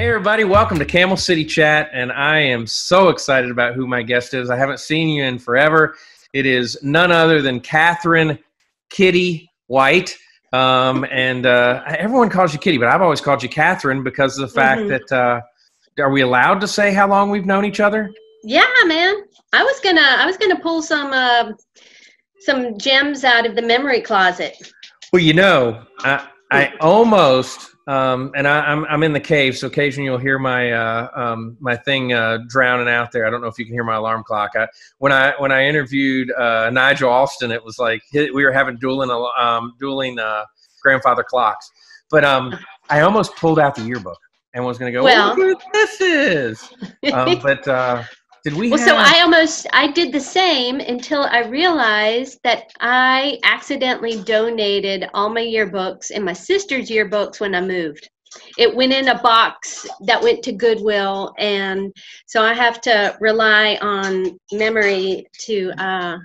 Hey, everybody, welcome to Camel City Chat. And I am so excited about who my guest is. I haven't seen you in forever. It is none other than Katherine Kitty White. Um, and uh, everyone calls you Kitty, but I've always called you Katherine because of the fact Mhm. that uh, are we allowed to say how long we've known each other? Yeah, man. I was gonna I was gonna pull some uh, some gems out of the memory closet. Well, you know, I, I almost, um, and I, I'm I'm in the cave, so occasionally you'll hear my uh, um, my thing uh, drowning out there. I don't know if you can hear my alarm clock. I, when I when I interviewed uh, Nigel Austin, it was like we were having dueling um, dueling uh, grandfather clocks. But um, I almost pulled out the yearbook and was going to go. Well- what this is. Um, but uh, did we? well, so I almost I did the same until I realized that I accidentally donated all my yearbooks and my sister's yearbooks when I moved. It went in a box that went to Goodwill, and so I have to rely on memory to uh,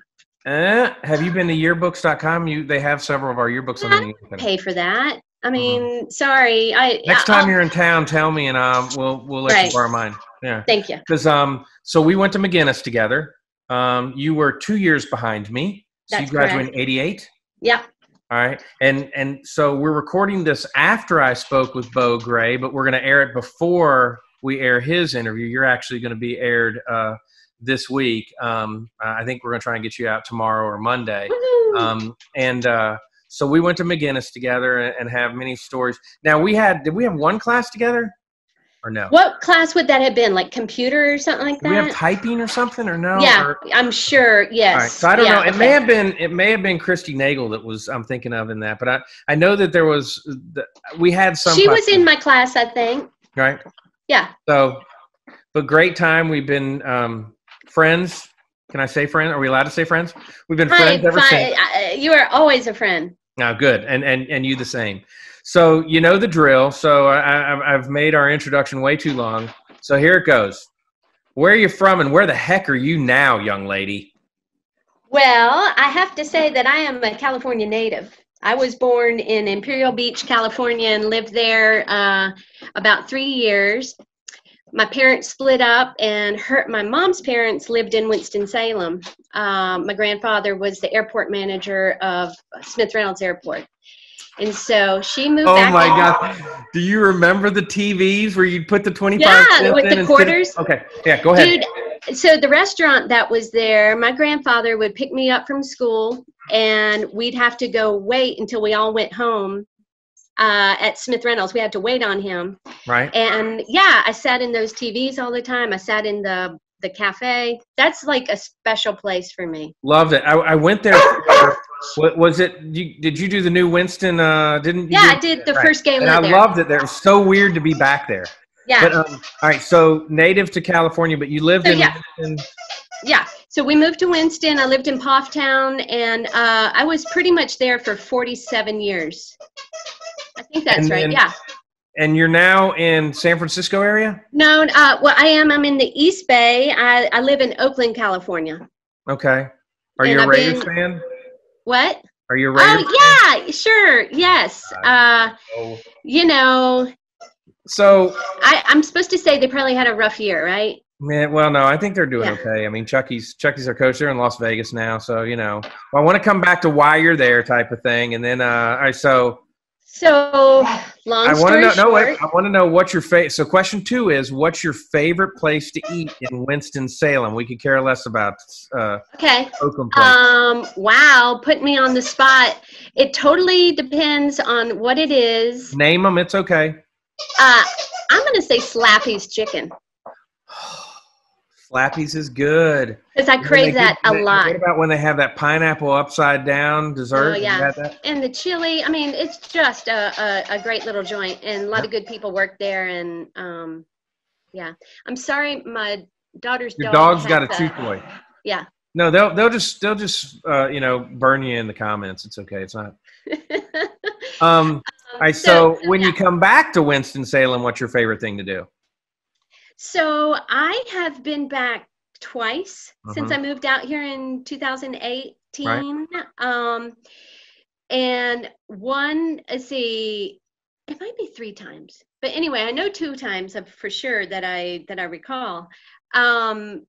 Eh, have you been to yearbooks.com? You they have several of our yearbooks on the internet. pay for that. I mean, sorry. I Mm-hmm. Next I'll- time you're in town, tell me, and um, we'll we'll let you borrow mine. Yeah, Thank you. because um, so we went to McGuinness together. Um, you were two years behind me. So That's you graduated in '88. Yeah. All right, and and so we're recording this after I spoke with Bo Gray, but we're going to air it before we air his interview. You're actually going to be aired uh, this week. Um, I think we're going to try and get you out tomorrow or Monday. Um, and uh, so we went to McGuinness together and, and have many stories. Now we had did we have one class together or no? What class would that have been? Like computer or something like Did we have that? typing or something or no? yeah, Or- I'm sure. Yes. all right, so I don't Yeah, know. It may have been it may have been Christy Nagel that was I'm thinking of in that, but I I know that there was the, we had some. She was in my class, I think. right. Yeah. So, but great time. We've been um, friends. Can I say friend? Are we allowed to say friends? We've been friends ever fi- since. uh, you are always a friend. Now, good, and and and you the same. So you know the drill. So I, I've made our introduction way too long. So here it goes. Where are you from, and where the heck are you now, young lady? Well, I have to say that I am a California native. I was born in Imperial Beach, California, and lived there uh, about three years. My parents split up, and her, my mom's parents lived in Winston-Salem. Um, my grandfather was the airport manager of Smith Reynolds Airport. And so she moved Oh my God! Do you remember the TVs where you'd put the twenty-five Yeah, with the instead of- quarters. okay, yeah, go ahead. Dude, so the restaurant that was there, my grandfather would pick me up from school, and we'd have to go wait until we all went home uh, at Smith Reynolds. We had to wait on him, right. and yeah, I sat in those TVs all the time. I sat in the the cafe. That's like a special place for me. Loved it. I, I went there. For, what was it? You, did you do the new Winston? Uh, didn't you? Yeah, do- I did the right. first game And I there. loved it there. It was so weird to be back there. yeah, But um, all right, so native to California, but you lived So, in, yeah. in yeah. So we moved to Winston. I lived in Pfafftown, and uh, I was pretty much there for 47 years. I think that's And right. then- Yeah. and you're now in San Francisco area. No, uh, well, I am. I'm in the East Bay. I, I live in Oakland, California. Okay. Are And you a I've Raiders been- fan? What? Are you Raiders? Oh, yeah, sure. Yes. Uh, fan? you know, So, I, I'm supposed to say they probably had a rough year, right? man, well, no, I think they're doing Yeah. okay. I mean, Chucky's Chucky's our coach. They're in Las Vegas now, so you know. Well, I want to come back to why you're there, type of thing, and then, uh, all right, so So, long I want to story know. No, short, wait. I want to know what your favorite. So, question two is, what's your favorite place to eat in Winston Salem? We could care less about uh, okay. Um, wow, put me on the spot. It totally depends on what it is. Name them. It's okay. Uh, I'm going to say Slappy's Chicken Slappy's is good. because I crave that a they- lot. What about when they have that pineapple upside down dessert? Oh, yeah. and the chili i mean it's just a, a, a great little joint and a lot of good people work there and um yeah i'm sorry my daughter's Your dog dog's got a tooth toy. yeah No, they'll they'll just they'll just uh, you know burn you in the comments. It's okay. It's not. Um, all right. So, when you come back to Winston Salem, what's your favorite thing to do? So i have been back twice since Mhm. i moved out here in 2018 um and one let's see it might be three times. But anyway i know two times of, for sure that i that i recall. Um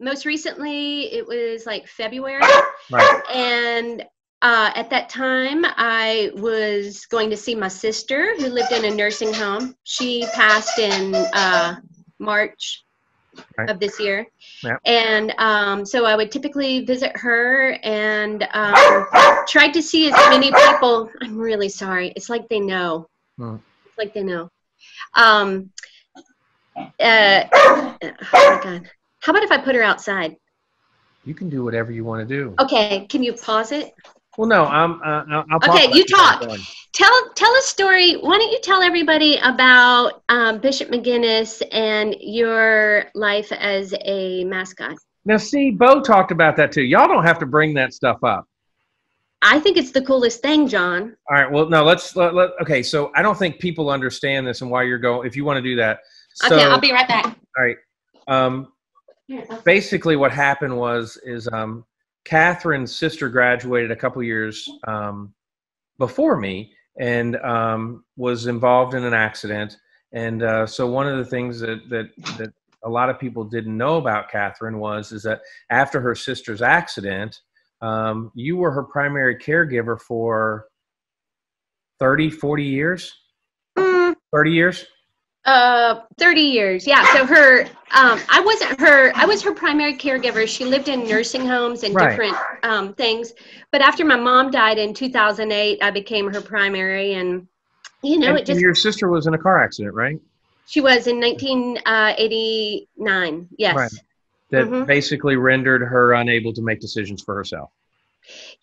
most recently it was like february. Right. and uh, at that time i was going to see my sister who lived in a nursing home. She passed in uh, march Right. of this year. Yep. and um, so i would typically visit her and um, tried to see as many people. I'm really sorry. It's like they know. Hmm. it's like they know. Um, uh, oh my god. How about if i put her outside? You can do whatever you want to do. okay. Can you pause it Well, no, I'm. Uh, I'll Okay, you talk. Tell tell a story why don't you tell everybody about um, bishop mcguinness and your life as a mascot Now, see, Bo talked about that too. Y'all don't have to bring that stuff up. i think it's the coolest thing john All right. Well, no. Let's. Let, let, okay. So I don't think people understand this and why you're going. If you want to do that. So, okay i'll be right back All right. Um, basically, what happened was is um, Katherine's sister graduated a couple years um, before me and um, was involved in an accident. And uh, so, one of the things that that that a lot of people didn't know about Katherine was is that after her sister's accident, um, you were her primary caregiver for 30, 40 years. Mm, 30 years? Uh 30 years yeah so her um i wasn't her i was her primary caregiver she lived in nursing homes and Right. different um things but after my mom died in 2008 i became her primary and you know and, it and just your sister was in a car accident, right? she was in 1989 yes Right. That Mhm. basically rendered her unable to make decisions for herself.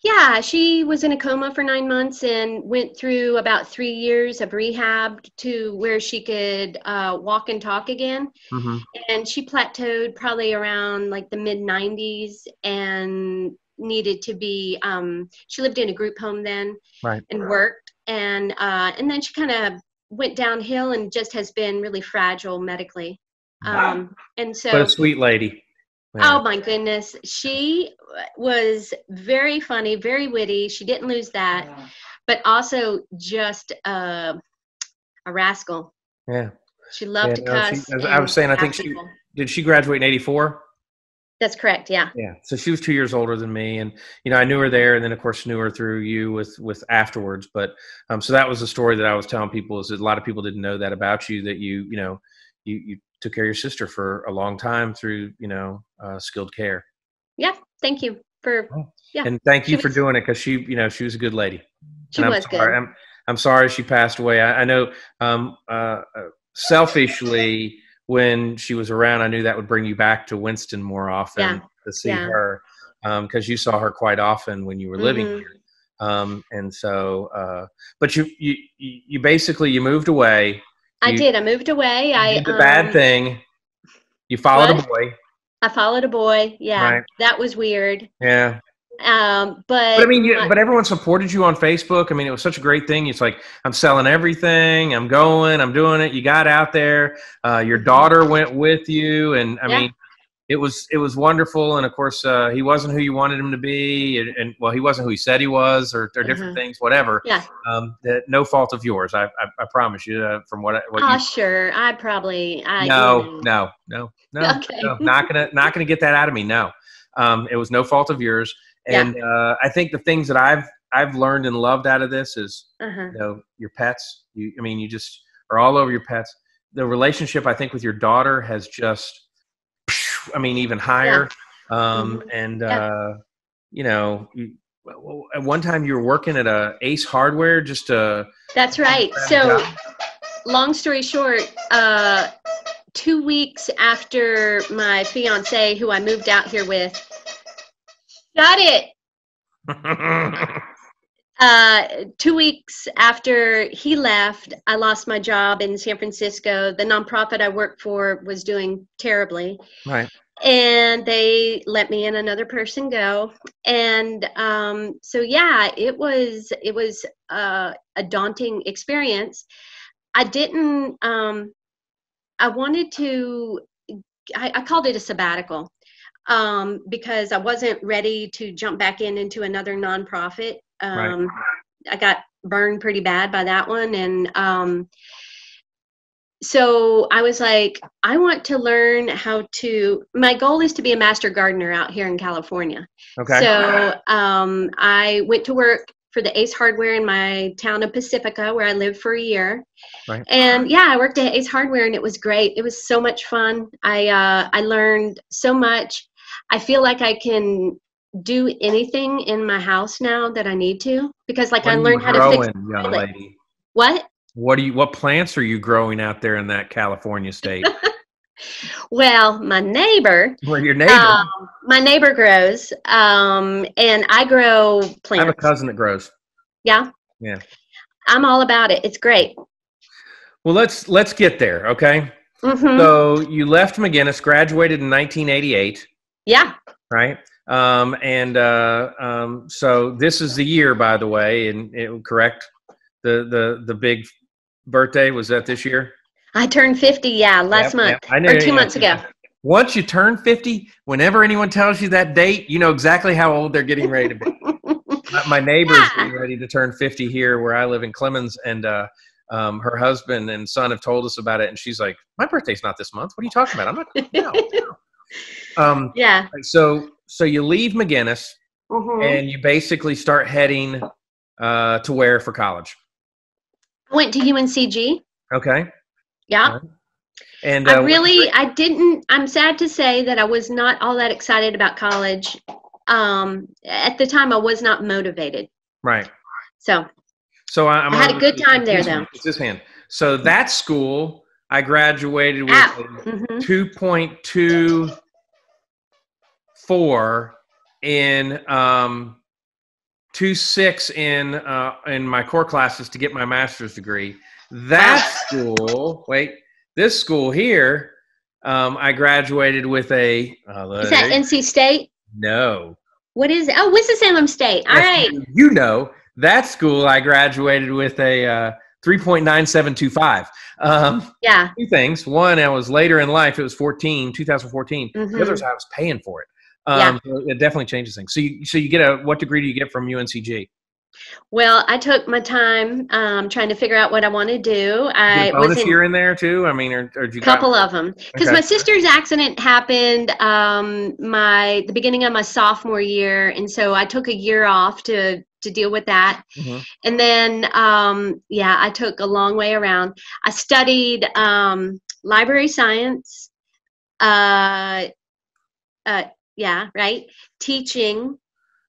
Yeah, she was in a coma for nine months and went through about three years of rehab to where she could uh, walk and talk again. hmm And she plateaued probably around like the mid 90s and needed to be. Um, she lived in a group home then Right. and worked, and uh, and then she kind of went downhill and just has been really fragile medically. Um, and so, But a sweet lady. Oh my goodness. She was very funny, very witty. She didn't lose that, but also just uh, a rascal. yeah. She loved Yeah, to no, cuss. as I was saying, I think ask she- Did she graduate in 84? That's correct. Yeah. Yeah. So she was two years older than me. And, you know, I knew her there and then of course knew her through you with, with afterwards. But, um, so that was the story that I was telling people is that a lot of people didn't know that about you, that you, you know, you, you took care of your sister for a long time through, you know, uh, skilled care. Yeah. Thank you for. Yeah, And thank you she for was- doing it. Cause she, you know, she was a good lady. She and I'm was good. sorry, I'm, I'm sorry she passed away. I, I know um, uh, uh, selfishly, when she was around, I knew that would bring you back to Winston more often Yeah, to see yeah. her because you saw her quite often when you were living Mhm. here. Um, and so, uh, but you, you, you you basically you moved away. I you- did. I moved away. I did the bad um, thing. You followed what? a boy. I followed a boy. Yeah, Right. that was weird. Yeah. Um, but But I mean, you, my- but everyone supported you on Facebook. I mean, it was such a great thing. It's like I'm selling everything. I'm going. I'm doing it. You got out there. Uh, your daughter went with you, and I Yeah. mean, it was it was wonderful. And of course, uh, he wasn't who you wanted him to be, and, and well, he wasn't who he said he was, or, or different Mhm. things, whatever. Yeah. Um, that no fault of yours. I I, I promise you. Uh, from what I- what oh, you. sure. I probably. I, you No, know. no, no, no, Okay. no. Not gonna not gonna get that out of me. No, um, it was no fault of yours. Yeah. And uh, I think the things that I've I've learned and loved out of this is Uh-huh. you know your pets. You, I mean, you just are all over your pets. The relationship I think with your daughter has just, I mean, even higher. Um, And Yeah. uh, you know, at one time you were working at a Ace Hardware, just uh That's right. So, long story short, uh, two weeks after my fiance, who I moved out here with, shut it. Uh, two weeks after he left, I lost my job in San Francisco. The nonprofit I worked for was doing terribly. right. and they let me and another person go and um, so yeah it was it was uh, a daunting experience i didn't um, i wanted to I, I called it a sabbatical um, because i wasn't ready to jump back in into another nonprofit um, i got burned pretty bad by that one, and um, so I was like, I want to learn how to. My goal is to be a master gardener out here in California. Okay. So um, I went to work for the Ace Hardware in my town of Pacifica, where I lived for a year. Right. And yeah, I worked at Ace Hardware, and it was great. It was so much fun. I uh, I learned so much. I feel like I can do anything in my house now that I need to because, like, What I learned how to fix. growing, young lady? What? What do you? What plants are you growing out there in that California state? Well, my neighbor, Where your neighbor? um, my neighbor grows, um, and I grow plants. I have a cousin that grows. Yeah. Yeah. I'm all about it. It's great. Well, let's let's get there, okay? hmm So you left McGuinness, graduated in 1988, yeah. right? Um, and uh, um, so this is the year, by the way, and it, correct. The the the big birthday was that this year? I turned 50, yeah, last Yep, month yep. I knew- or two yeah. months ago. Once you turn 50, whenever anyone tells you that date, you know exactly how old they're getting ready to be. my, my neighbor's Yeah. getting ready to turn 50 here where I live in Clemmons, and uh, um, her husband and son have told us about it, and she's like, "My birthday's not this month. What are you talking about? I'm not." No. no." Um, yeah. so so you leave McGuinness mm-hmm. and you basically start heading uh, to where for college? Went to UNCG. Okay. Yeah. And uh, I really, I didn't. I'm sad to say that I was not all that excited about college. Um, at the time, I was not motivated. Right. So. So I, I had a good time there, though. It's this hand. So that school, I graduated with 2.2 four in um, two six in uh, in my core classes to get my master's degree. That ah. school, wait, this school here, um, I graduated with a. Uh, is that NC State? No. What is? It? Oh, Winston Salem State. All right. You know that school I graduated with a. Uh, 3.9725. Um, yeah. Two things. One, I was later in life, it was 14, 2014. Mm-hmm. The other was I was paying for it. Um, so it definitely changes things. So you, so you get a, what degree do you get from UNCG? Well, I took my time um, trying to figure out what I want to do. I bonus was in year in there too? I mean, or, or did you a couple of them because Okay. my sister's accident happened um, my the beginning of my sophomore year, and so I took a year off to to deal with that. Mhm. And then, um, yeah, I took a long way around. I studied um, library science. Uh, uh, yeah, right. Teaching,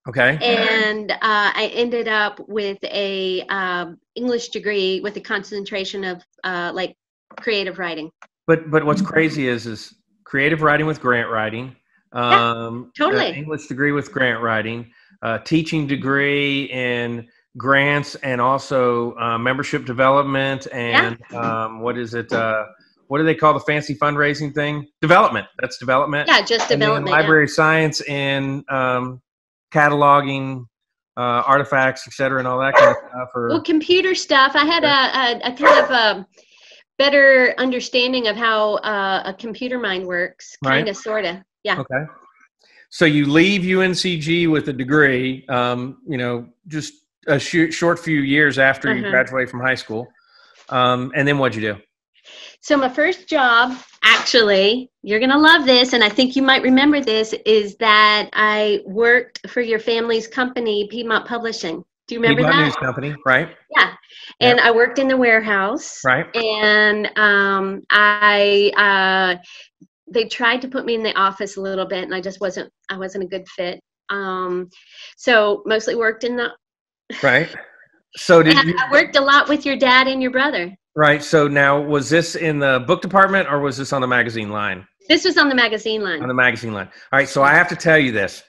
Okay. and uh, I ended up with a um, English degree with a concentration of uh, like creative writing. But but what's crazy is is creative writing with grant writing. Um, totally. uh, English degree with grant writing, uh, teaching degree in grants, and also uh, membership development and um, what is it? What do they call the fancy fundraising thing? Development. That's development. Yeah, just development. yeah. library science and um, cataloging uh, artifacts, et cetera, and all that kind of stuff. Or, Well, computer stuff. I had a, a, a kind of a better understanding of how uh, a computer mind works, kind of, sort of. Yeah. Okay. So you leave UNCG with a degree, um, you know, just a sh- short few years after you Mhm. graduate from high school. Um, and then what'd you do? So my first job, actually, you're gonna love this, and I think you might remember this, is that I worked for your family's company, Piedmont Publishing. Do you remember Piedmont that? News Company, right? Yeah. And I worked in the warehouse. Right. and um, I uh, they tried to put me in the office a little bit, and I just wasn't I wasn't a good fit. Um, so mostly worked in the. Right. So did you? I worked a lot with your dad and your brother. Right. So now, was this in the book department or was this on the magazine line? This was on the magazine line. on the magazine line. All right, so I have to tell you this.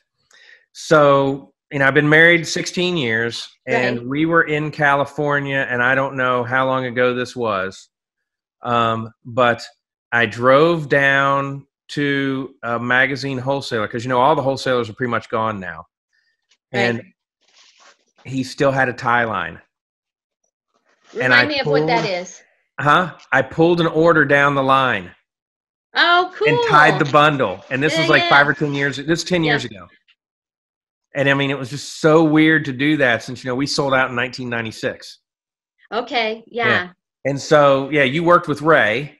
So, you know, I've been married 16 years, and Right. we were in California, and I don't know how long ago this was, um, but I drove down to a magazine wholesaler because you know all the wholesalers are pretty much gone now, and Right. he still had a tie line. And Remind I me of what that is. Huh? I pulled an order down the line Oh, cool. and tied the bundle, and this Yeah, was like yeah. five or ten years. This is ten Yeah. years ago. and I mean, it was just so weird to do that since you know we sold out in 1996. Okay. Yeah. And so, yeah, you worked with Ray,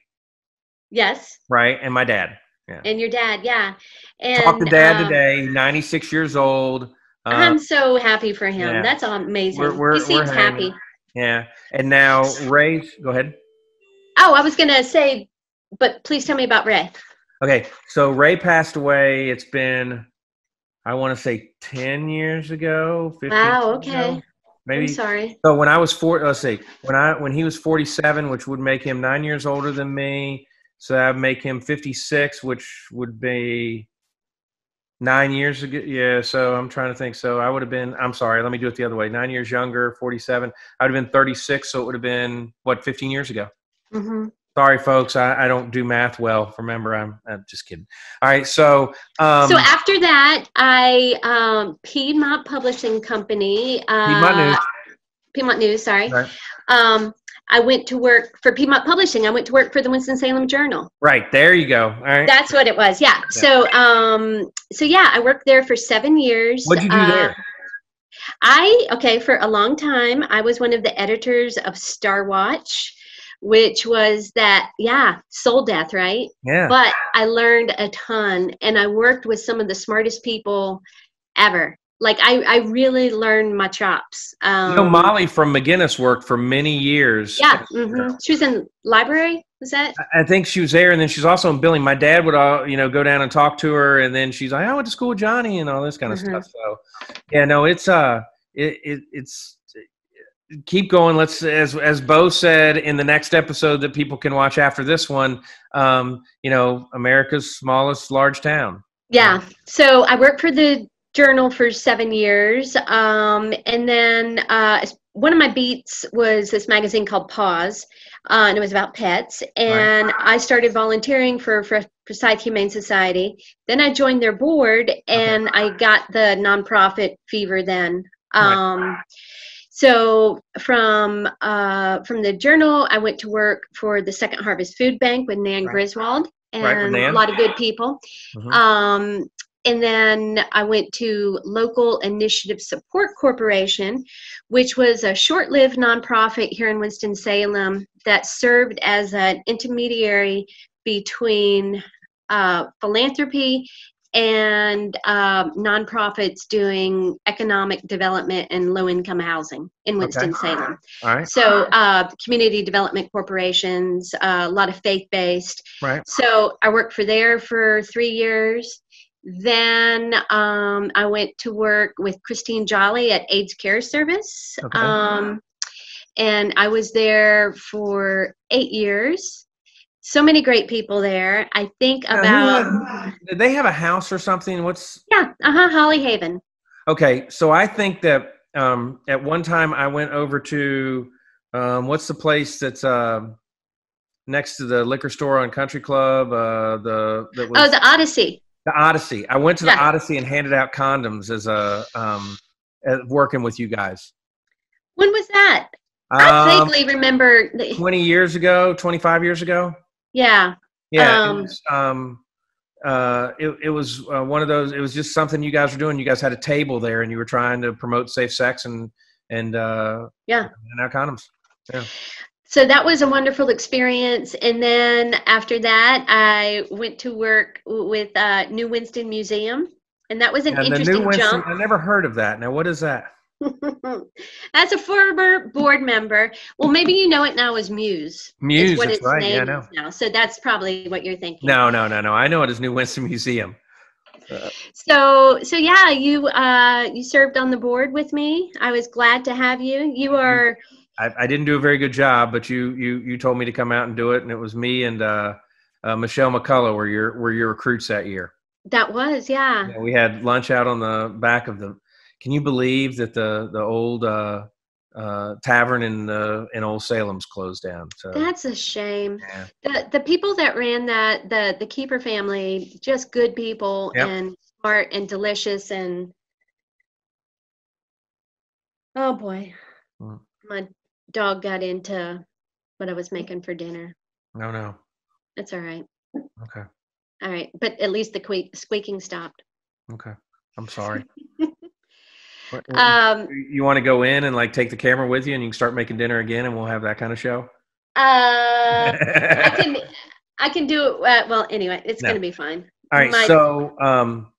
Yes. right? And my dad. Yeah. And your dad. Yeah. And Talk to dad uh, today, 96 years old. Uh, I'm so happy for him. That's amazing. We're- we're- he seems happy. Yeah. And now Ray, go ahead. Oh, I was gonna say, but please tell me about Ray. Okay. So Ray passed away. It's been, I want to say 10 years ago. 15 Wow. Okay. ago, Maybe. I'm sorry. So when I was four, let's see, when I when he was forty seven, which would make him nine years older than me, so that would make him fifty six, which would be nine years ago. Yeah, so I'm trying to think. So I would have been. I'm sorry. Let me do it the other way. Nine years younger, forty seven. I would have been thirty six, so it would have been what fifteen years ago. hmm Sorry, folks. I, I don't do math well. Remember, I'm, I'm just kidding. All right. So, um, so after that, I um, Piedmont Publishing Company. Uh, Piedmont News. Piedmont News. Sorry. Right. Um, I went to work for Piedmont Publishing. I went to work for the Winston Salem Journal. right there you go. All right. That's what it was. Yeah. So um, so yeah, I worked there for seven years. What'd you do Uh, there? I okay for a long time. I was one of the editors of Star Watch, which was that yeah soul death, right? Yeah. But I learned a ton, and I worked with some of the smartest people ever. Like I, I really learned my chops. Um, you know, Molly from McGuinness worked for many years. Yeah, mm-hmm. she was in library. Was that? I think she was there, and then she's also in billing. My dad would, all you know, go down and talk to her, and then she's like, "I went to school with Johnny," and all this kind of Mhm. stuff. So, yeah, no, it's uh, it, it it's keep going. Let's as as Bo said in the next episode that people can watch after this one. Um, you know, America's smallest large town. Yeah. So I worked for the journal for seven years. Um, and then uh, one of my beats was this magazine called Pause, uh, and it was about pets. And I started volunteering for, for Forsyth Humane Society. Then I joined their board, and I got the nonprofit fever then. Right. Um, so from uh, from the journal, I went to work for the Second Harvest Food Bank with Nan Right. Griswold and Right, a lot of good people. Mhm. Um, and then I went to Local Initiative Support Corporation, which was a short lived nonprofit here in Winston-Salem that served as an intermediary between uh, philanthropy and um, nonprofits doing economic development and low income housing in Winston-Salem. All right, So, uh, community development corporations, uh, a lot of faith based. right, So I worked for there for three years. Then um, I went to work with Christine Jolly at AIDS Care Service. Okay. Um, and I was there for eight years. So many great people there. I think Now, about, did they have a house or something? What's yeah, uh huh, Holly Haven. Okay, so I think that um, at one time I went over to um, what's the place that's uh, next to the liquor store on Country Club? Uh, the that was Oh, the Odyssey. The Odyssey. I went to the Yeah. Odyssey and handed out condoms as a um, as working with you guys. When was that? I Um, vaguely remember. The, Twenty years ago, twenty five years ago. yeah. Yeah, Um, it was, um, uh, it, it was uh, one of those. It was just something you guys were doing. You guys had a table there, and you were trying to promote safe sex and and uh, Yeah. and our condoms. So that was a wonderful experience. And then after that, I went to work with uh, New Winston Museum. And that was an And interesting new Winston, jump. I never heard of that. Now, what is that? As a former board member, well, maybe you know it now as Muse. is Muse, what that's its right. Yeah, name is now. So that's probably what you're thinking. No, no, no, no. I know it as New Winston Museum. So, so yeah, you uh, you served on the board with me. I was glad to have you. Mm-hmm. You are I, I didn't do a very good job, but you you you told me to come out and do it, and it was me and uh, uh, Michelle McCullough were your were your recruits that year. that was yeah. Yeah, we had lunch out on the back of the. Can you believe that the the old uh, uh, tavern in the in Old Salem's closed down? So That's a shame. yeah. the the people that ran that the the keeper family just good people Yep. and smart and delicious and oh boy Mm. my dog got into what i was making for dinner no, no. that's all right Okay, all right but at least the que- squeaking stopped okay. I'm sorry. Um, you want to go in and like take the camera with you, and you can start making dinner again, and we'll have that kind of show. uh, I can, I can do it. Uh, well, anyway, it's No. gonna be fine. All right. My- So, um,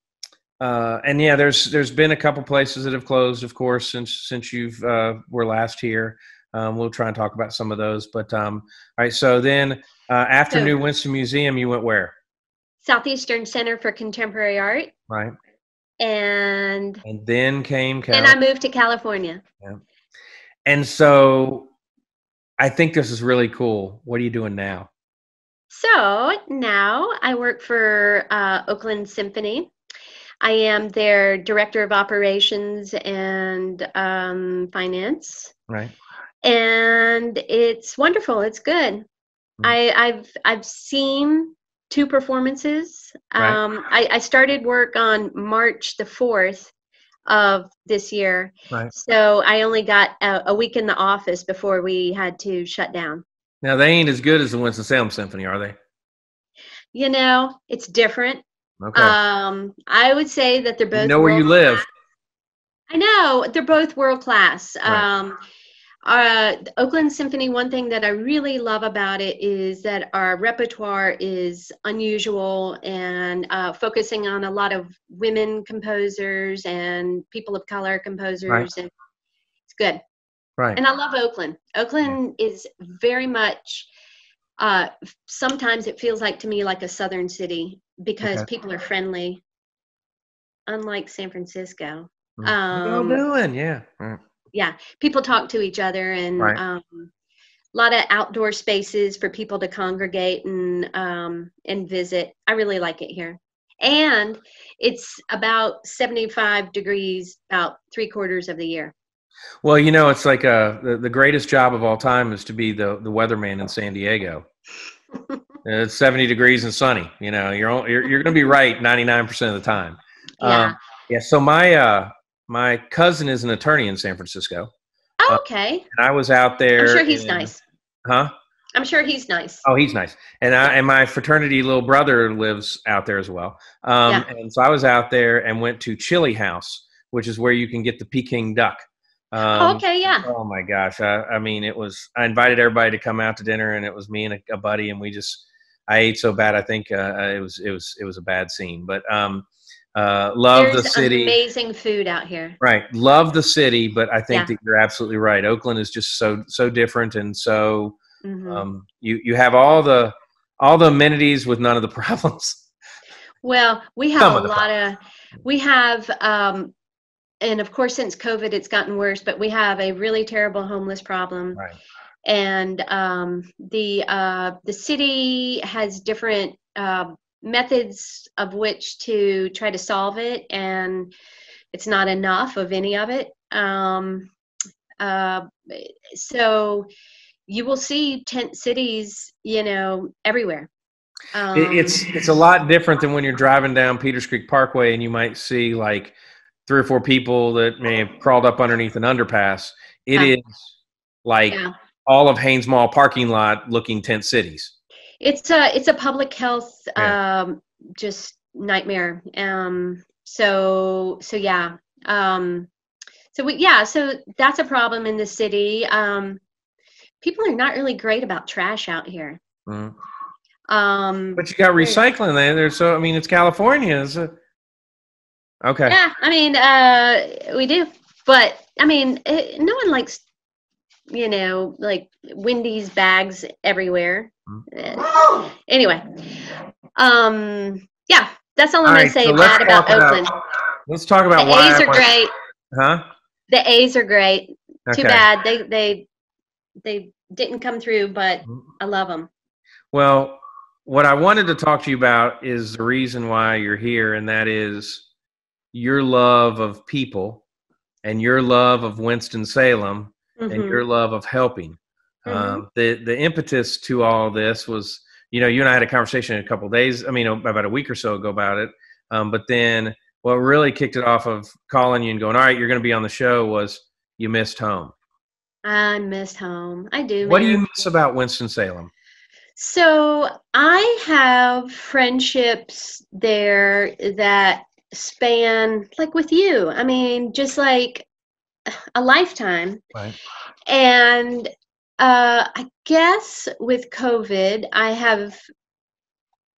uh, and yeah, there's there's been a couple places that have closed, of course, since since you've uh, were last here. Um, we'll try and talk about some of those. But um, all right. So then, uh, after So- New Winston Museum, you went where? Southeastern Center for Contemporary Art, Right. and And then came then I moved to California. Yeah. And so, I think this is really cool. What are you doing now? So now I work for uh, Oakland Symphony. I am their director of operations and um, finance, Right. And it's wonderful. It's good. Mm. I, I've I've seen two performances. Right. Um, I, I started work on March the fourth of this year, Right. so I only got a, a week in the office before we had to shut down. Now they ain't as good as the Winston Salem Symphony, are they? You know, it's different. Okay. Um, I would say that they're both. you know where you live. world-class. I know they're both world class. Right. Um, uh, Oakland Symphony. One thing that I really love about it is that our repertoire is unusual and uh, focusing on a lot of women composers and people of color composers, and it's good. Right. And I love Oakland. Oakland is very much. Uh, sometimes it feels like to me like a southern city because Okay. people are friendly, unlike San Francisco. Mm. you um, doing? Yeah. Mm. Yeah, people talk to each other, and Right. um, a lot of outdoor spaces for people to congregate and um, and visit. I really like it here, and it's about seventy five degrees about three quarters of the year. Well, you know, it's like uh, the the greatest job of all time is to be the the weatherman in San Diego. it's seventy degrees and sunny. You know, you're you're, you're going to be right ninety nine percent of the time. Yeah. Um, yeah. So my uh, my cousin is an attorney in San Francisco, Oh, okay. and I was out there. I'm sure he's nice. Huh? I'm sure he's nice. Oh, he's nice. And I, and my fraternity little brother lives out there as well. Um, Yeah. And so I was out there and went to Chili House, which is where you can get the Peking duck. Um, okay, yeah. Oh my gosh! I, I mean, it was. I invited everybody to come out to dinner, and it was me and a, a buddy, and we just. I ate so bad. I think uh, it was it was it was a bad scene, but um, uh, love There's the city. amazing food out here. Right, love the city, but I think Yeah. that you're absolutely right. Oakland is just so so different, and so Mhm. um, you you have all the all the amenities with none of the problems. Well, we Some have a of lot of, we have, um, and of course, since COVID, it's gotten worse, but we have a really terrible homeless problem. Right. And um, the uh, the city has different uh, methods of which to try to solve it, and it's not enough of any of it. Um, uh, so you will see tent cities, you know, everywhere. Um, it's it's a lot different than when you're driving down Peters Creek Parkway and you might see like three or four people that may have crawled up underneath an underpass. It is Yeah. like Yeah. all of Hanes Mall parking lot looking tent cities. It's a it's a public health Yeah. um just nightmare um so so yeah um so we yeah so that's a problem in the city um people are not really great about trash out here Mhm. um But you got recycling there. There, so I mean, it's California. Is it? Okay. yeah i mean uh we do but i mean eh, no one likes you know like wendy's bags everywhere Mm. Anyway um yeah that's all i'm All gonna say so bad about oakland Let's talk about the why. a's I are want- great Huh? the a's are great Okay. too bad they they they didn't come through but i love them Well, what I wanted to talk to you about is the reason why you're here, and that is your love of people and your love of Winston Salem Mm-hmm. and your love of helping. Um, the the impetus to all this was, you know, you and I had a conversation a couple days, I mean, about a week or so ago about it. Um, but then what really kicked it off of calling you and going, all right, you're going to be on the show was you missed home. i missed home i do What do you miss about Winston Salem? So I have friendships there that span like with you. I mean, just like a lifetime. Right. And uh, I guess with COVID, I have.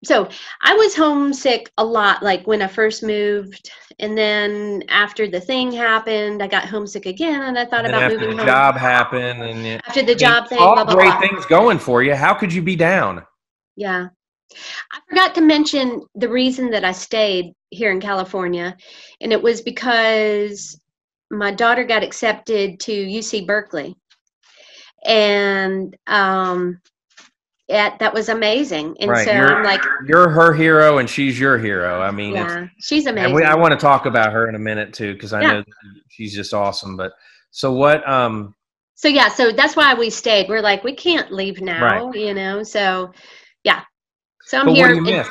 So I was homesick a lot, like when I first moved, and then after the thing happened, I got homesick again, and I thought And about after moving the home. job happened, and you, after the job thing, all blah blah great blah. things going for you. How could you be down? Yeah. I forgot to mention the reason that I stayed here in California, and it was because my daughter got accepted to UC Berkeley. And um yeah, that was amazing. And Right, so you're- I'm like, You're her hero, and she's your hero. I mean, yeah, she's and amazing. we, I want to talk about her in a minute too, because I Yeah. know she's just awesome. But so what? Um, so yeah, so that's why we stayed. We're like, we can't leave now, you know. So yeah. So I'm but here. what do you miss?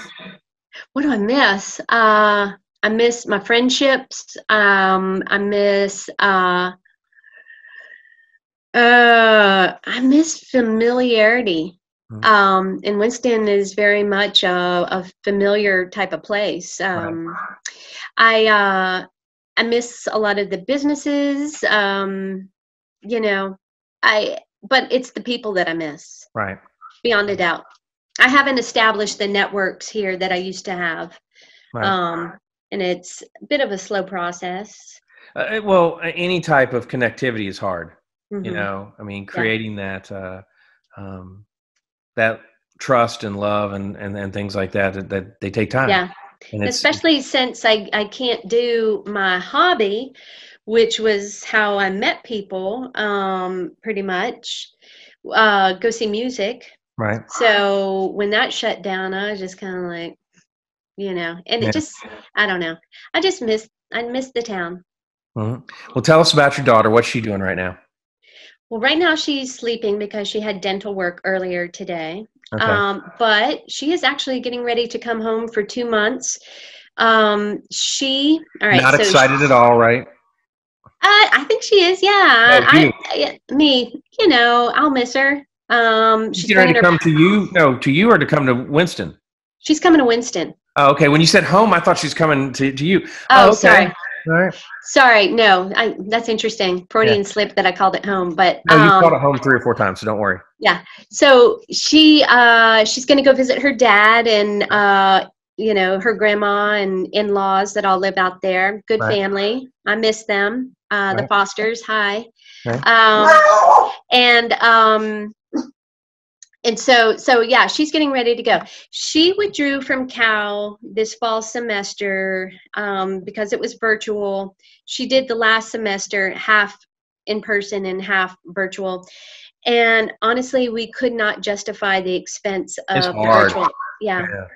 what do I miss? Uh, I miss my friendships. Um, I miss. Uh, uh, I miss familiarity. Mhm. Um, and Winston is very much a, a familiar type of place. Um, I uh, I miss a lot of the businesses. Um, you know, I but it's the people that I miss Right. beyond a doubt. I haven't established the networks here that I used to have. Right. Um, and it's a bit of a slow process. Uh, well, any type of connectivity is hard. You Mhm. know, I mean, creating that uh, um, that trust and love and, and and things like that that, that they take time. Yeah. Especially since I, I can't do my hobby, which was how I met people, um, pretty much. Uh, go see music. right. So when that shut down, I was just kind of like, you know, and Yeah. it just, I don't know. I just miss, I miss the town. Mhm. Well, tell us about your daughter. What's she doing right now? Well, right now she's sleeping because she had dental work earlier today. Okay. Um, but she is actually getting ready to come home for two months. Um, she, all right. Not so excited at all, right? I, I think she is. Yeah. Oh. I, I, me, you know, I'll miss her. Um, She's getting ready to come to you? No, to you or to come to Winston? She's coming to Winston. Oh, okay. When you said home, I thought she's coming to, to you. Oh, okay. sorry. All right. Sorry. No, I, that's interesting. Freudian slip that I called it home, but No, you um, called it home three or four times, so don't worry. Yeah. So she uh she's going to go visit her dad and uh you know her grandma and in-laws that all live out there good Right. family i miss them uh the fosters hi Okay. um and um and so so yeah she's getting ready to go she withdrew from cal this fall semester um, because it was virtual she did the last semester half in person and half virtual and honestly we could not justify the expense of It's hard. virtual yeah Yeah.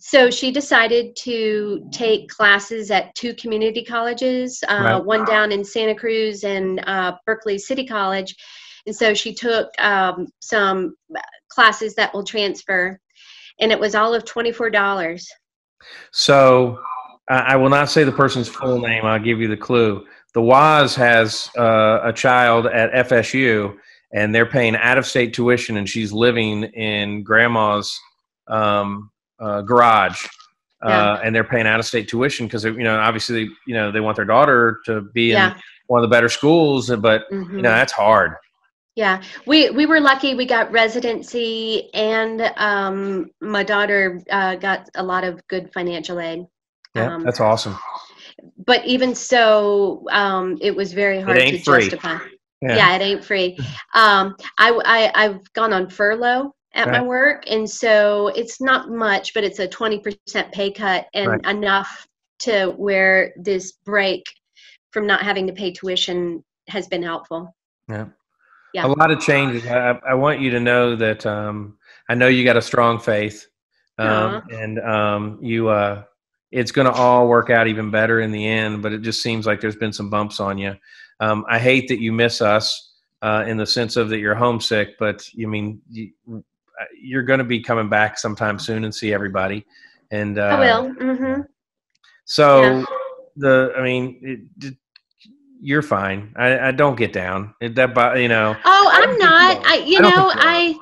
so she decided to take classes at two community colleges, uh, Right. one down in Santa Cruz and uh, Berkeley City College. And so she took um, some classes that will transfer, and it was all of $24. So I I will not say the person's full name. I'll give you the clue. The Waz has uh, a child at FSU, and they're paying out-of-state tuition, and she's living in grandma's um, uh, garage, uh, Yeah. and they're paying out-of-state tuition because you know obviously you know they want their daughter to be in one of the better schools, but you Mhm. know that's hard. Yeah, we we were lucky. We got residency, and um, my daughter uh, got a lot of good financial aid. Yeah, Um, that's awesome. but even so, um, it was very hard to ain't free. justify. Yeah. Yeah. it ain't free. Um, I, I I've gone on furlough at my work, and so it's not much, but it's a twenty percent pay cut, and Right. enough to where this break from not having to pay tuition has been helpful. Yeah. Yeah. A lot of changes. I, I want you to know that um, I know you got a strong faith, um, and um, you. Uh, it's going to all work out even better in the end. But it just seems like there's been some bumps on you. Um, I hate that you miss us uh, in the sense of that you're homesick, but you mean you, uh, you're going to be coming back sometime soon and see everybody. And uh, I will. hmm So Yeah. the, I mean, it, you're fine. I, I don't get down. It, that, you know. Oh, I'm not. I, you I know, think you are. I,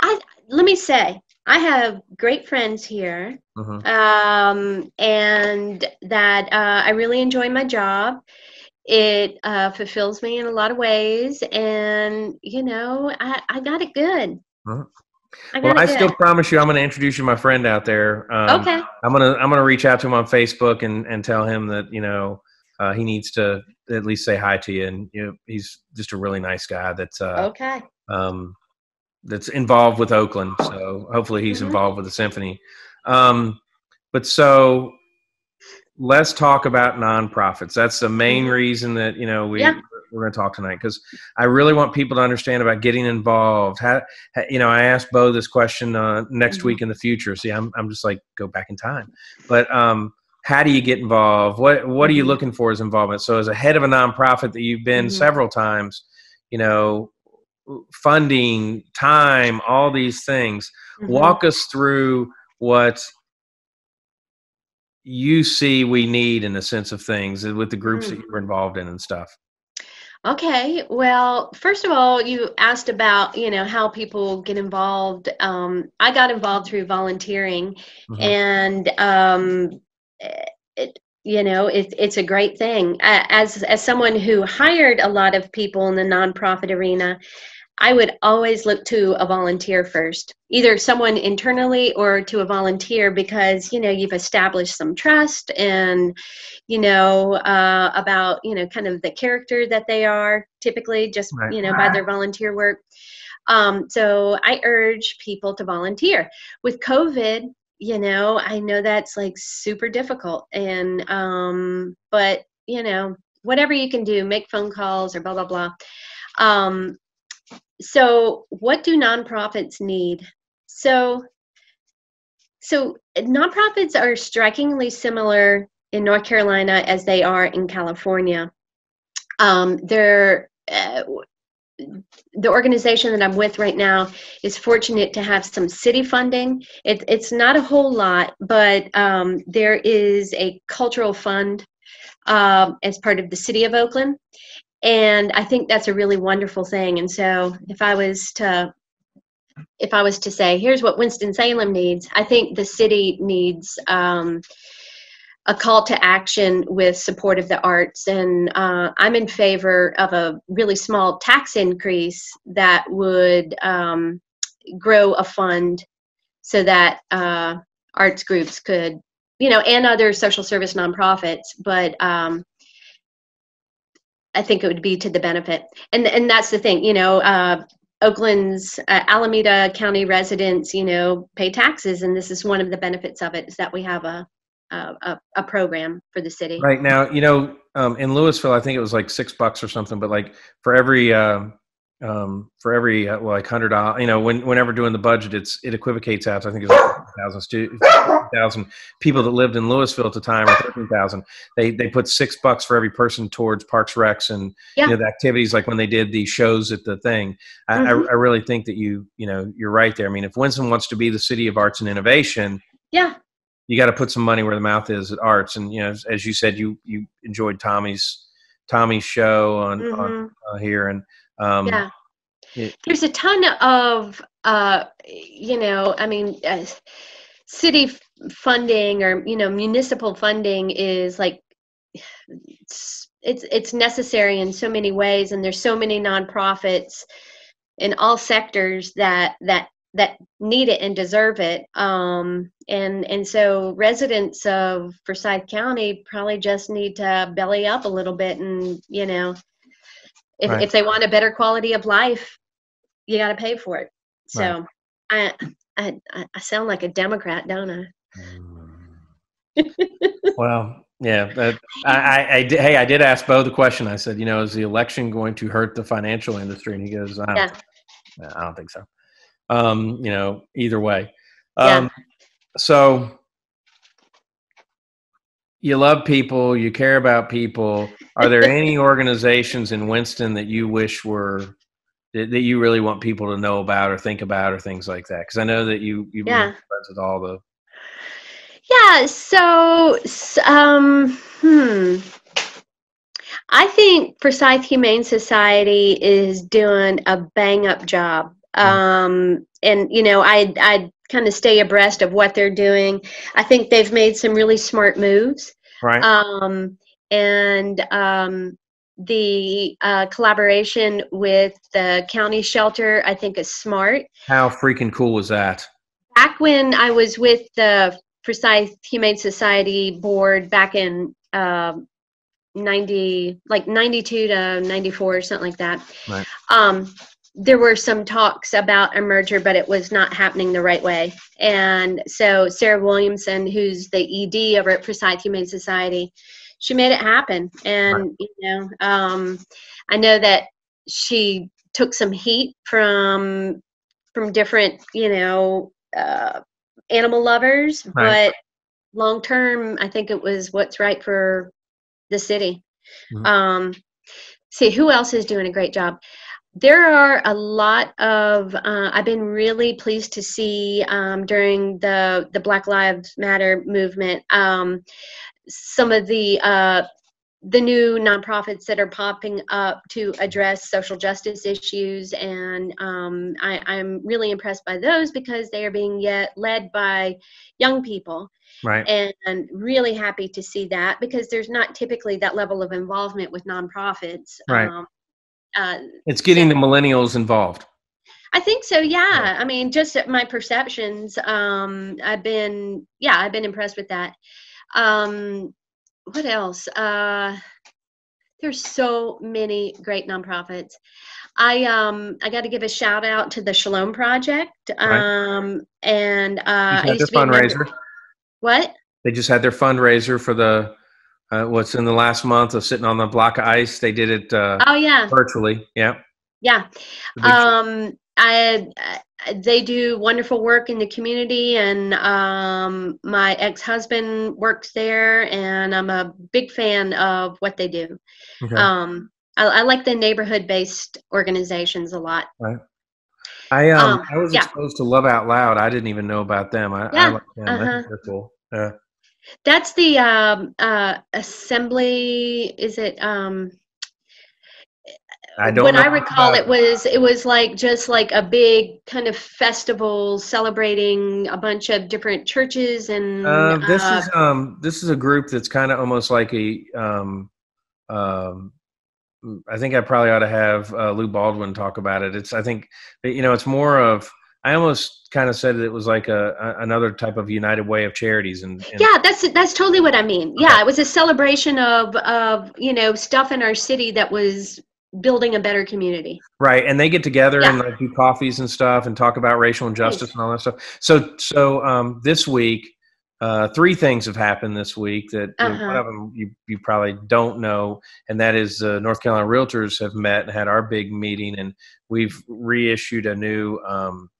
I. Let me say, I have great friends here, mm-hmm. um, and that uh, I really enjoy my job. It uh, fulfills me in a lot of ways, and you know, I, I got it good. Mm-hmm. I well, I still promise you, I'm going to introduce you to my friend out there. Um, okay. I'm gonna I'm gonna reach out to him on Facebook and and tell him that you know uh, he needs to at least say hi to you, and you know he's just a really nice guy. That's uh, okay. Um, that's involved with Oakland. So hopefully he's mm-hmm. involved with the symphony. Um, but so let's talk about nonprofits. That's the main mm-hmm. reason that you know we yeah. we're going to talk tonight because I really want people to understand about getting involved. How, you know, I asked Bo this question uh, next mm-hmm. week in the future. See, I'm I'm just like go back in time, but um, how do you get involved? What what are you mm-hmm. looking for as involvement? So as a head of a nonprofit that you've been mm-hmm. several times, you know, funding, time, all these things. Mm-hmm. Walk us through what you see we need in the sense of things with the groups mm-hmm. that you're involved in and stuff. Okay. Well, first of all, you asked about you know how people get involved. Um, I got involved through volunteering, mm-hmm. and um, it, you know it, it's a great thing. As as someone who hired a lot of people in the nonprofit arena, I would always look to a volunteer first, either someone internally or to a volunteer because you know you've established some trust and you know uh, about you know kind of the character that they are typically just right. you know by their volunteer work. Um, so I urge people to volunteer. With COVID, you know, I know that's like super difficult, and um, but you know whatever you can do, make phone calls or blah blah blah. Um, so what do nonprofits need so so nonprofits are strikingly similar in north carolina as they are in california um, they're uh, the organization that I'm with right now is fortunate to have some city funding. It, it's not a whole lot, but um, there is a cultural fund um, as part of the city of Oakland and i think that's a really wonderful thing and so if i was to if i was to say here's what winston-salem needs i think the city needs um, a call to action with support of the arts and uh, i'm in favor of a really small tax increase that would um, grow a fund so that uh, arts groups could you know and other social service nonprofits but um, I think it would be to the benefit. And and that's the thing, you know, uh, Oakland's uh, Alameda County residents, you know, pay taxes, and this is one of the benefits of it is that we have a a, a program for the city. Right now, you know, um, in Louisville, I think it was like six bucks or something, but like for every uh, um, for every uh, well, like hundred dollars. You know, when whenever doing the budget, it's it equivocates out. I think it's like thousand stu- thousand people that lived in Louisville at the time, or thirteen thousand. They they put six bucks for every person towards Parks Recs and yeah. you know the activities like when they did the shows at the thing. I, mm-hmm. I, I really think that you you know you're right there. I mean, if Winston wants to be the city of arts and innovation, yeah, you got to put some money where the mouth is at arts. And you know, as, as you said, you you enjoyed Tommy's Tommy's show on, mm-hmm. on uh, here and um, yeah. It, There's a ton of, uh, you know, I mean, uh, city funding or you know municipal funding is like it's, it's it's necessary in so many ways, and there's so many nonprofits in all sectors that that that need it and deserve it. Um, and and so residents of Forsyth County probably just need to belly up a little bit and you know if, right. if they want a better quality of life you got to pay for it so right. I, I i sound like a democrat don't i mm. well yeah I, I, I did, hey i did ask bo the question i said you know is the election going to hurt the financial industry and he goes i don't, yeah. I don't think so um you know either way um yeah. so you love people, you care about people. Are there any organizations in Winston that you wish were that, you really want people to know about or think about or things like that? Because I know that you you've yeah. been friends with all the. Yeah. So, um, hmm. I think Forsyth Humane Society is doing a bang up job. Um, and you know, I I kind of stay abreast of what they're doing. I think they've made some really smart moves. Right. Um, and um, the uh, collaboration with the county shelter, I think, is smart. How freaking cool was that? Back when I was with the Forsyth Humane Society board back in uh, 90, like 92 to 94 or something like that. Right. Um, there were some talks about a merger, but it was not happening the right way. And so Sarah Williamson, who's the ED over at Forsyth Humane Society, she made it happen. And Right. you know, um, I know that she took some heat from from different, you know, uh, animal lovers, Right. but long term, I think it was what's right for the city. Mhm. Um, see who else is doing a great job there are a lot of uh, i've been really pleased to see um, during the the black lives matter movement um, some of the uh, the new nonprofits that are popping up to address social justice issues and um, I, i'm really impressed by those because they are being yet led by young people Right. and really happy to see that because there's not typically that level of involvement with nonprofits Right. Uh, It's getting the millennials involved. I think so. Yeah. I mean, just my perceptions, um, I've been, yeah, I've been impressed with that. Um, what else? Uh, there's so many great nonprofits. I um I got to give a shout out to the Shalom Project. Um, and uh, I had used their to fundraiser. What? They just had their fundraiser for the uh, what's in the last month of sitting on the block of ice. They did it uh, Oh yeah, virtually. Yeah. yeah. Um I, I they do wonderful work in the community and um my ex-husband works there and i'm a big fan of what they do okay. um I, I like the neighborhood based organizations a lot Right. I um, um, I was yeah. exposed to Love Out Loud. I didn't even know about them. I, I Yeah, like them. Uh-huh. they're cool. Yeah. That's the um uh assembly is it um I don't. when I recall, it was it was like just like a big kind of festival celebrating a bunch of different churches and Uh, this uh, is um this is a group that's kind of almost like a um um I think I probably ought to have uh, Lou Baldwin talk about it. It's I think you know it's more of I almost kind of said it was like a, a another type of United Way of charities and, and yeah that's that's totally what i mean yeah it was a celebration of of you know stuff in our city that was building a better community right and they get together Yeah. and like do coffees and stuff and talk about racial injustice and all that stuff. So so um this week uh, three things have happened this week that you know, Uh-huh. one of them you, you probably don't know, and that is uh, North Carolina Realtors have met and had our big meeting, and we've reissued a new um,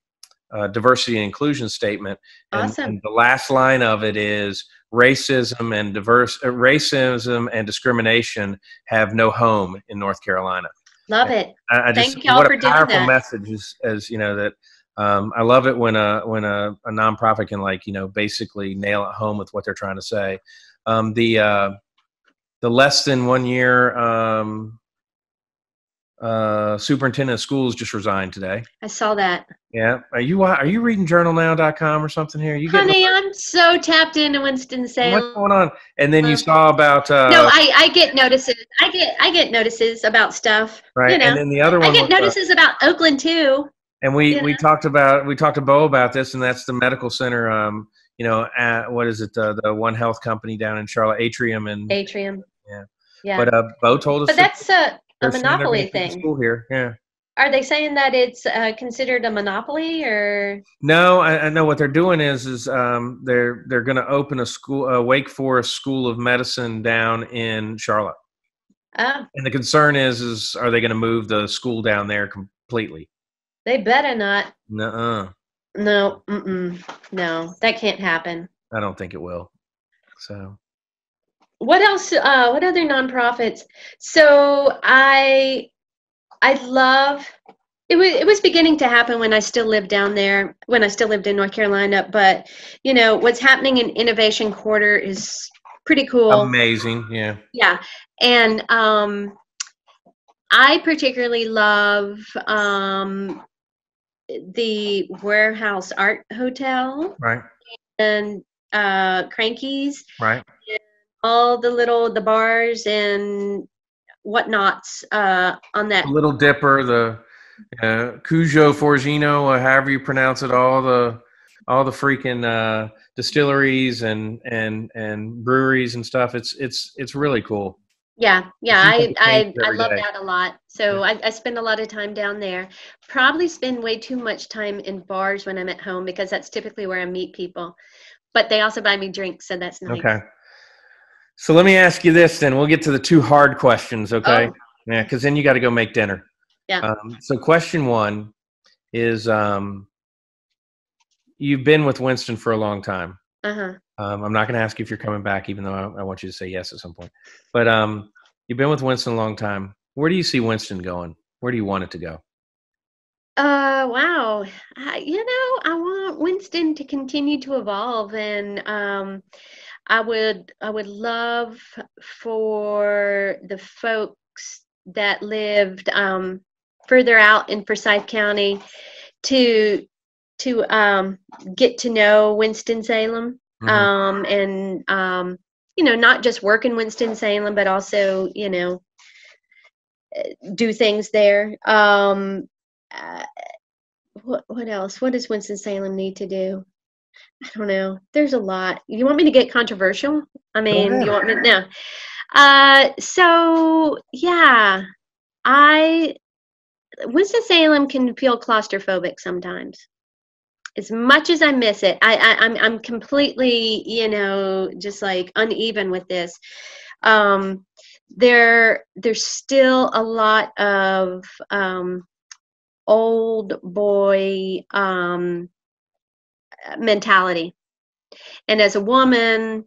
uh, diversity and inclusion statement. And, Awesome. and the last line of it is racism and diverse uh, racism and discrimination have no home in North Carolina. love it I, I just Thank y'all what for a doing powerful that. message is as you know that um, I love it when a when a, a nonprofit can like you know basically nail it home with what they're trying to say. Um, the uh, the less than one year um, uh, superintendent of schools just resigned today. i saw that Yeah, are you are you reading journalnow.com or something here? You honey i'm so tapped into Winston-Salem. what's going on? And then you Um, saw about uh, no i i get notices i get i get notices about stuff right, you know and then the other one i get uh, notices about oakland too And we, we know? talked about we talked to Bo about this, and that's the medical center. Um, you know, at, what is it? Uh, the One Health company down in Charlotte, Atrium, and atrium Yeah. yeah but uh, Bo told us but that's a, a they're saying they're monopoly gonna keep the thing School here, yeah. are they saying that it's uh, considered a monopoly or No, I, I know what they're doing is is um, they're they're going to open a school, a Wake Forest School of Medicine down in Charlotte, oh and the concern is is are they going to move the school down there completely? they better not Nuh-uh. no mm-mm, no that can't happen I don't think it will. So what else uh what other nonprofits so i i love it was it was beginning to happen when i still lived down there when i still lived in north carolina but you know what's happening in innovation quarter is pretty cool amazing, yeah. yeah and um i particularly love um the Warehouse Art Hotel Right. and uh, Krankies, Right. All the little the bars and whatnots uh, on that. The Little Dipper, the uh, Cujo Forgino, uh, however you pronounce it, all the all the freaking uh, distilleries and and and breweries and stuff. It's it's it's really cool. Yeah, yeah, I I, I love day. that a lot. So I, I spend a lot of time down there. Probably spend way too much time in bars when I'm at home because that's typically where I meet people. But they also buy me drinks, so that's nice. Okay. So let me ask you this then. We'll get to the two hard questions, okay? Oh. Yeah, because then you got to go make dinner. Yeah. Um, so question one is um, you've been with Winston for a long time. Uh huh. Um, I'm not going to ask you if you're coming back, even though I, I want you to say yes at some point. But um, you've been with Winston a long time. Where do you see Winston going? Where do you want it to go? Uh, wow. I, you know, I want Winston to continue to evolve, and um, I would, I would love for the folks that lived um, further out in Forsyth County to to um, get to know Winston Salem, Mhm. um, and um, you know, not just work in Winston Salem, but also, you know, do things there. Um, uh, what what else? What does Winston Salem need to do? I don't know. There's a lot. You want me to get controversial? I mean, you want me no. Uh, so yeah, I Winston Salem can feel claustrophobic sometimes. As much as I miss it, I, I I'm I'm completely you know just like uneven with this. Um, there there's still a lot of um, old boy um, mentality. And as a woman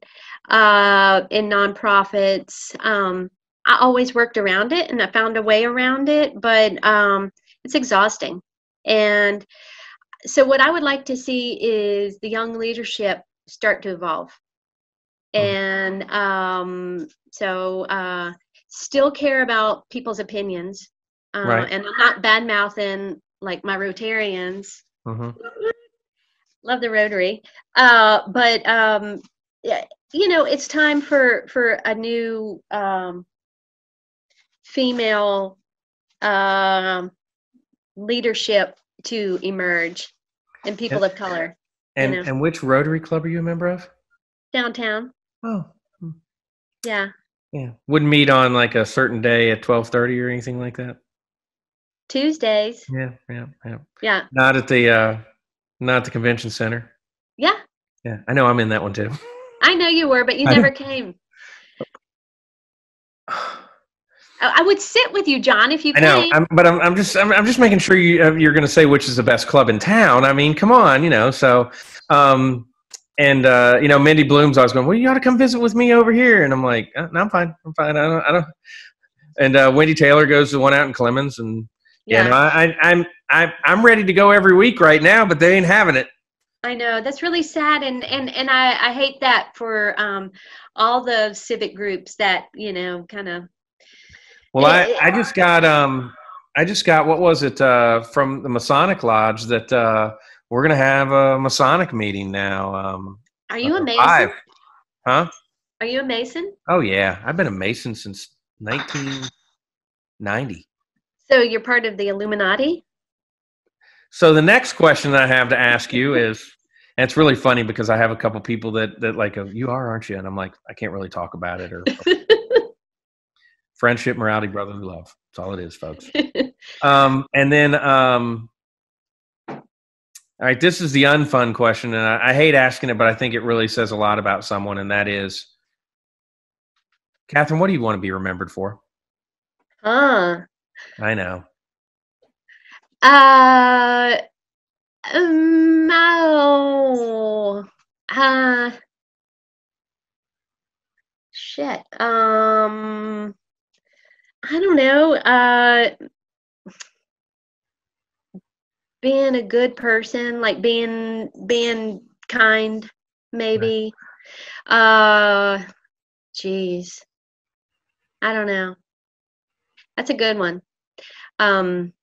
uh, in nonprofits, um, I always worked around it and I found a way around it, but um, it's exhausting. And so, what I would like to see is the young leadership start to evolve. And um, so, uh, still care about people's opinions. Uh, Right. And I'm not bad mouthing like my Rotarians Mhm. Love the rotary uh but um yeah, you know it's time for for a new um female um leadership to emerge and people of color And know. and which Rotary Club are you a member of? downtown Oh, yeah yeah. Wouldn't meet on like a certain day at 12:30 or anything like that. tuesdays Yeah, yeah, yeah. yeah Not at the uh, not the convention center. yeah Yeah, I know I'm in that one too. i know you were but you I never came I, would sit with you john if you I know, came I'm, but I'm, I'm just I'm, I'm just making sure you uh, you're going to say which is the best club in town. I mean, come on, you know. So, um, and uh, you know, Mindy Bloom's always going, "Well, you ought to come visit with me over here," and I'm like, uh, "No, I'm fine, I'm fine. I don't, I don't." And uh, Wendy Taylor goes to one out in Clemmons, and yeah, no, I, I, I'm I, I'm ready to go every week right now, but they ain't having it. I know that's really sad, and and and I I hate that for um all the civic groups that you know kind of Well, I, Yeah, I just got um I just got what was it uh from the Masonic Lodge that uh we're gonna have a Masonic meeting now. Um are you a uh, Mason? live. Huh? Are you a Mason? Oh yeah. I've been a Mason since nineteen ninety. So you're part of the Illuminati? So the next question I have to ask you is and it's really funny because I have a couple people that that like go, you are, aren't you? And I'm like, I can't really talk about it or friendship, morality, brotherly love. That's all it is, folks. Um, and then, um, all right, this is the unfun question, and I, I hate asking it, but I think it really says a lot about someone, and that is, Katherine, what do you want to be remembered for? huh. I know. Uh, um, oh, uh, shit. Um, I don't know. Uh, being a good person, like being being kind, maybe. Uh, geez, I don't know. That's a good one. Um,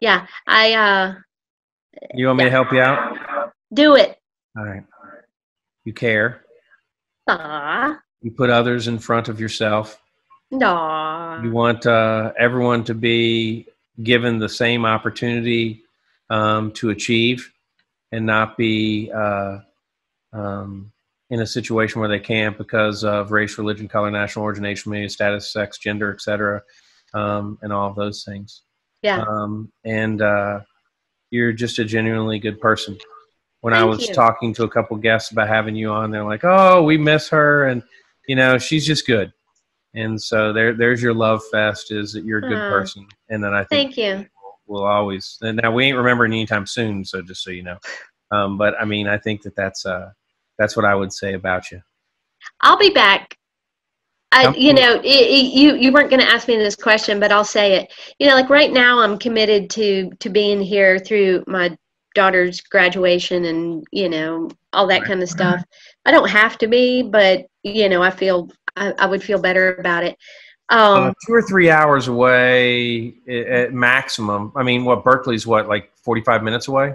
Yeah, I uh, You want me to help you out? do it. All right. You care. Aw, You put others in front of yourself. aw. You want uh, everyone to be given the same opportunity um, to achieve and not be uh, um, in a situation where they can't because of race, religion, color, national origin, age, familial status, sex, gender, etc., um, and all of those things. Yeah. Um, and uh, you're just a genuinely good person. When I was you. talking to a couple guests about having you on, they're like, "Oh, we miss her," and you know, she's just good. And so there, there's your love fest. Is that you're a good Aw. person, and then I think Thank you. we'll always. And now we ain't remembering anytime soon, so just so you know. Um, but I mean, I think that that's uh, that's what I would say about you. I'll be back. I, you know, i i you you weren't going to ask me this question, but I'll say it. You know, like right now, I'm committed to to being here through my daughter's graduation and you know all that Right. kind of stuff. I don't have to be, but you know, I feel I, I would feel better about it. Um, Uh, two or three hours away at maximum. I mean, what Berkeley's what like 45 minutes away?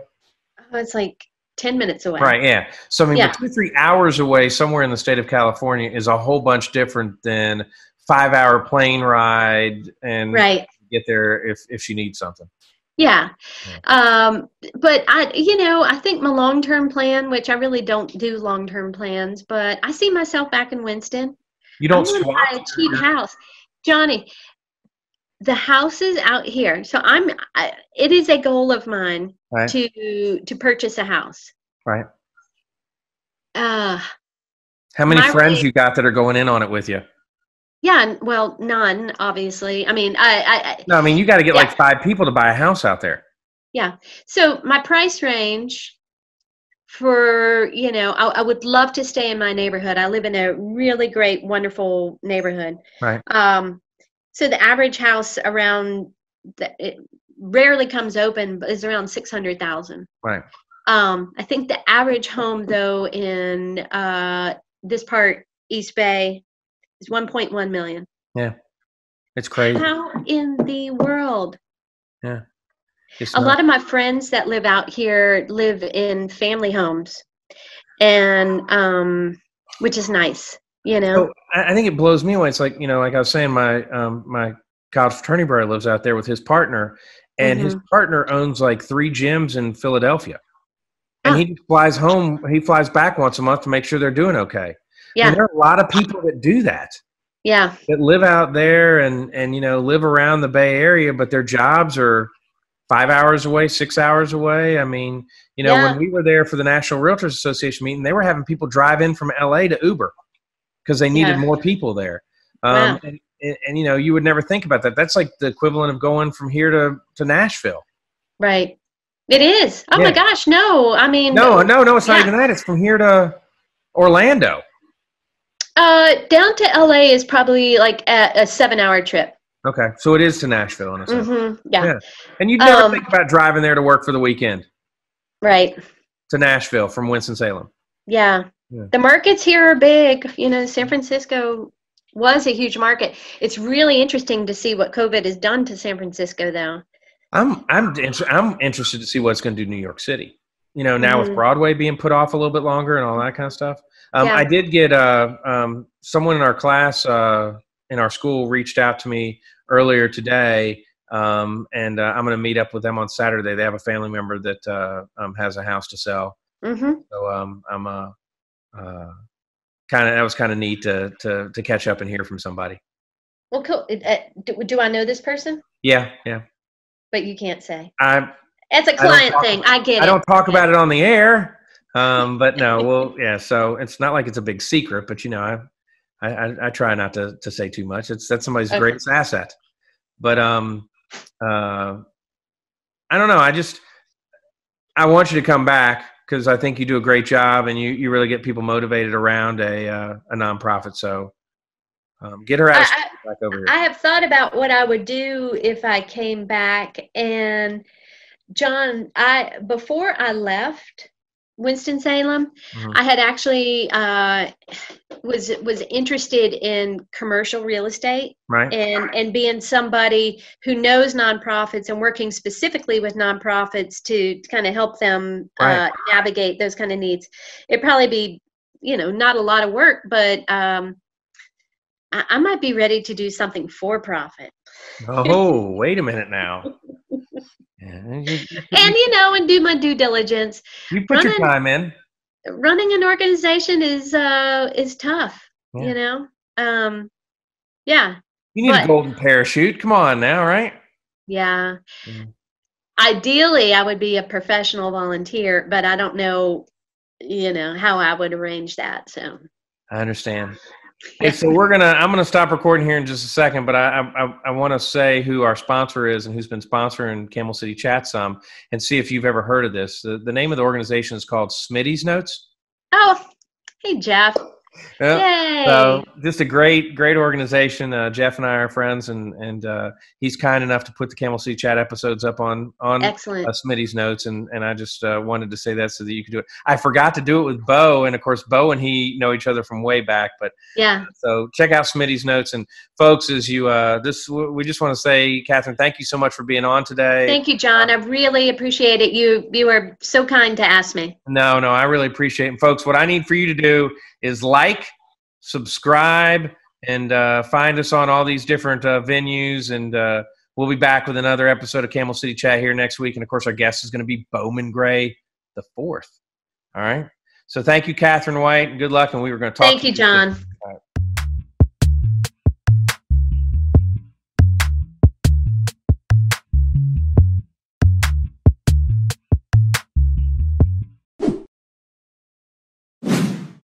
oh, it's like ten minutes away. Right. Yeah. So I mean, Yeah. two three hours away somewhere in the state of California is a whole bunch different than five hour plane ride and Right. get there if if she needs something. Yeah. Um, but I, you know, I think my long term plan, which I really don't do long term plans, but I see myself back in Winston. You don't I swap. buy a cheap house. Johnny, the houses out here. So I'm, I, it is a goal of mine Right. to, to purchase a house. Right. Uh, How many friends rate- you got that are going in on it with you? yeah, well, none, obviously. I mean, I, I, I No, I mean you got to get Yeah. like five people to buy a house out there. Yeah. So my price range for you know, I, I would love to stay in my neighborhood. I live in a really great, wonderful neighborhood. Right. Um, so the average house around the, it rarely comes open, but is around six hundred thousand. Right. Um, I think the average home though in uh, this part, East Bay, is one point one million. Yeah, It's crazy. How in the world? It's a not- lot of my friends that live out here live in family homes and um which is nice you know So I think it blows me away. It's like you know, like I was saying, my um, my college fraternity brother lives out there with his partner, and his Mm-hmm. partner owns like three gyms in Philadelphia, and Ah. he flies home. He flies back once a month to make sure they're doing okay. yeah And there are a lot of people that do that, yeah that live out there and and you know live around the Bay Area, but their jobs are five hours away, six hours away. I mean, you know, Yeah. when we were there for the National Realtors Association meeting, they were having people drive in from LA to Uber because they needed Yeah. more people there. Um, Wow. and, and, and you know, you would never think about that. That's like the equivalent of going from here to to Nashville. right it is oh Yeah. my gosh no i mean No, no, no, it's not Yeah. even that. It's from here to Orlando. uh down to la is probably like a, a seven hour trip Okay, so it is to Nashville, in a sense. hmm yeah, Yeah. And you'd never Um, think about driving there to work for the weekend right to Nashville from Winston Salem. yeah. Yeah. the markets here are big you know san francisco was a huge market it's really interesting to see what covid has done to san francisco though I'm I'm inter- I'm interested to see what's going to do New York City. You know, now with Mhm. Broadway being put off a little bit longer and all that kind of stuff. Um, Yeah. I did get uh, um, someone in our class uh, in our school reached out to me earlier today, um, and uh, I'm going to meet up with them on Saturday. They have a family member that uh, um, has a house to sell, mm-hmm. so um, I'm uh, kind of that was kind of neat to, to to catch up and hear from somebody. Well, cool. Uh, do, do I know this person? Yeah, yeah. But you can't say. I It's a client talk- thing. I get it. I it. don't talk about it on the air, um, but no, well, yeah. So it's not like it's a big secret, but you know, I, I, I, I try not to, to say too much. It's that's somebody's Okay. greatest asset. But um, uh, I don't know. I just I want you to come back because I think you do a great job and you, you really get people motivated around a uh, a nonprofit. So um, get her out I, back over here. I have thought about what I would do if I came back. And John, I before I left, Winston Salem. Mhm. I had actually uh, was was interested in commercial real estate Right. and and being somebody who knows nonprofits and working specifically with nonprofits to, kind of help them Right. uh, navigate those kind of needs. It'd probably be you know not a lot of work, but um, I, I might be ready to do something for profit. Oh, wait a minute now. Yeah, you- and you know and do my due diligence you put your time in. running an organization is uh is tough Yeah. you know um yeah You need a golden parachute. Come on now, right? yeah Mm. ideally i would be a professional volunteer but i don't know you know how i would arrange that so I understand. Hey, so we're gonna. I'm gonna stop recording here in just a second, but I I, I want to say who our sponsor is and who's been sponsoring Camel City Chat some, and see if you've ever heard of this. The, the name of the organization is called Smitty's Notes. oh hey jeff. yay So just a great, great organization. Uh, Jeff and I are friends, and and uh, he's kind enough to put the Camel City Chat episodes up on on excellent uh, Smitty's notes, and and I just uh, wanted to say that so that you could do it. I forgot to do it with Bo, and of course Bo and he know each other from way back. But yeah so check out Smitty's notes, and folks, as you uh, this we just want to say, Katherine, thank you so much for being on today. thank you john i really appreciate it you you were so kind to ask me No, no, I really appreciate it. And folks, what I need for you to do is like, subscribe, and uh, find us on all these different uh, venues. And uh, we'll be back with another episode of Camel City Chat here next week. And of course, our guest is going to be Bowman Gray the fourth. All right. So thank you, Katherine White, good luck. And we were going to talk. thank to you john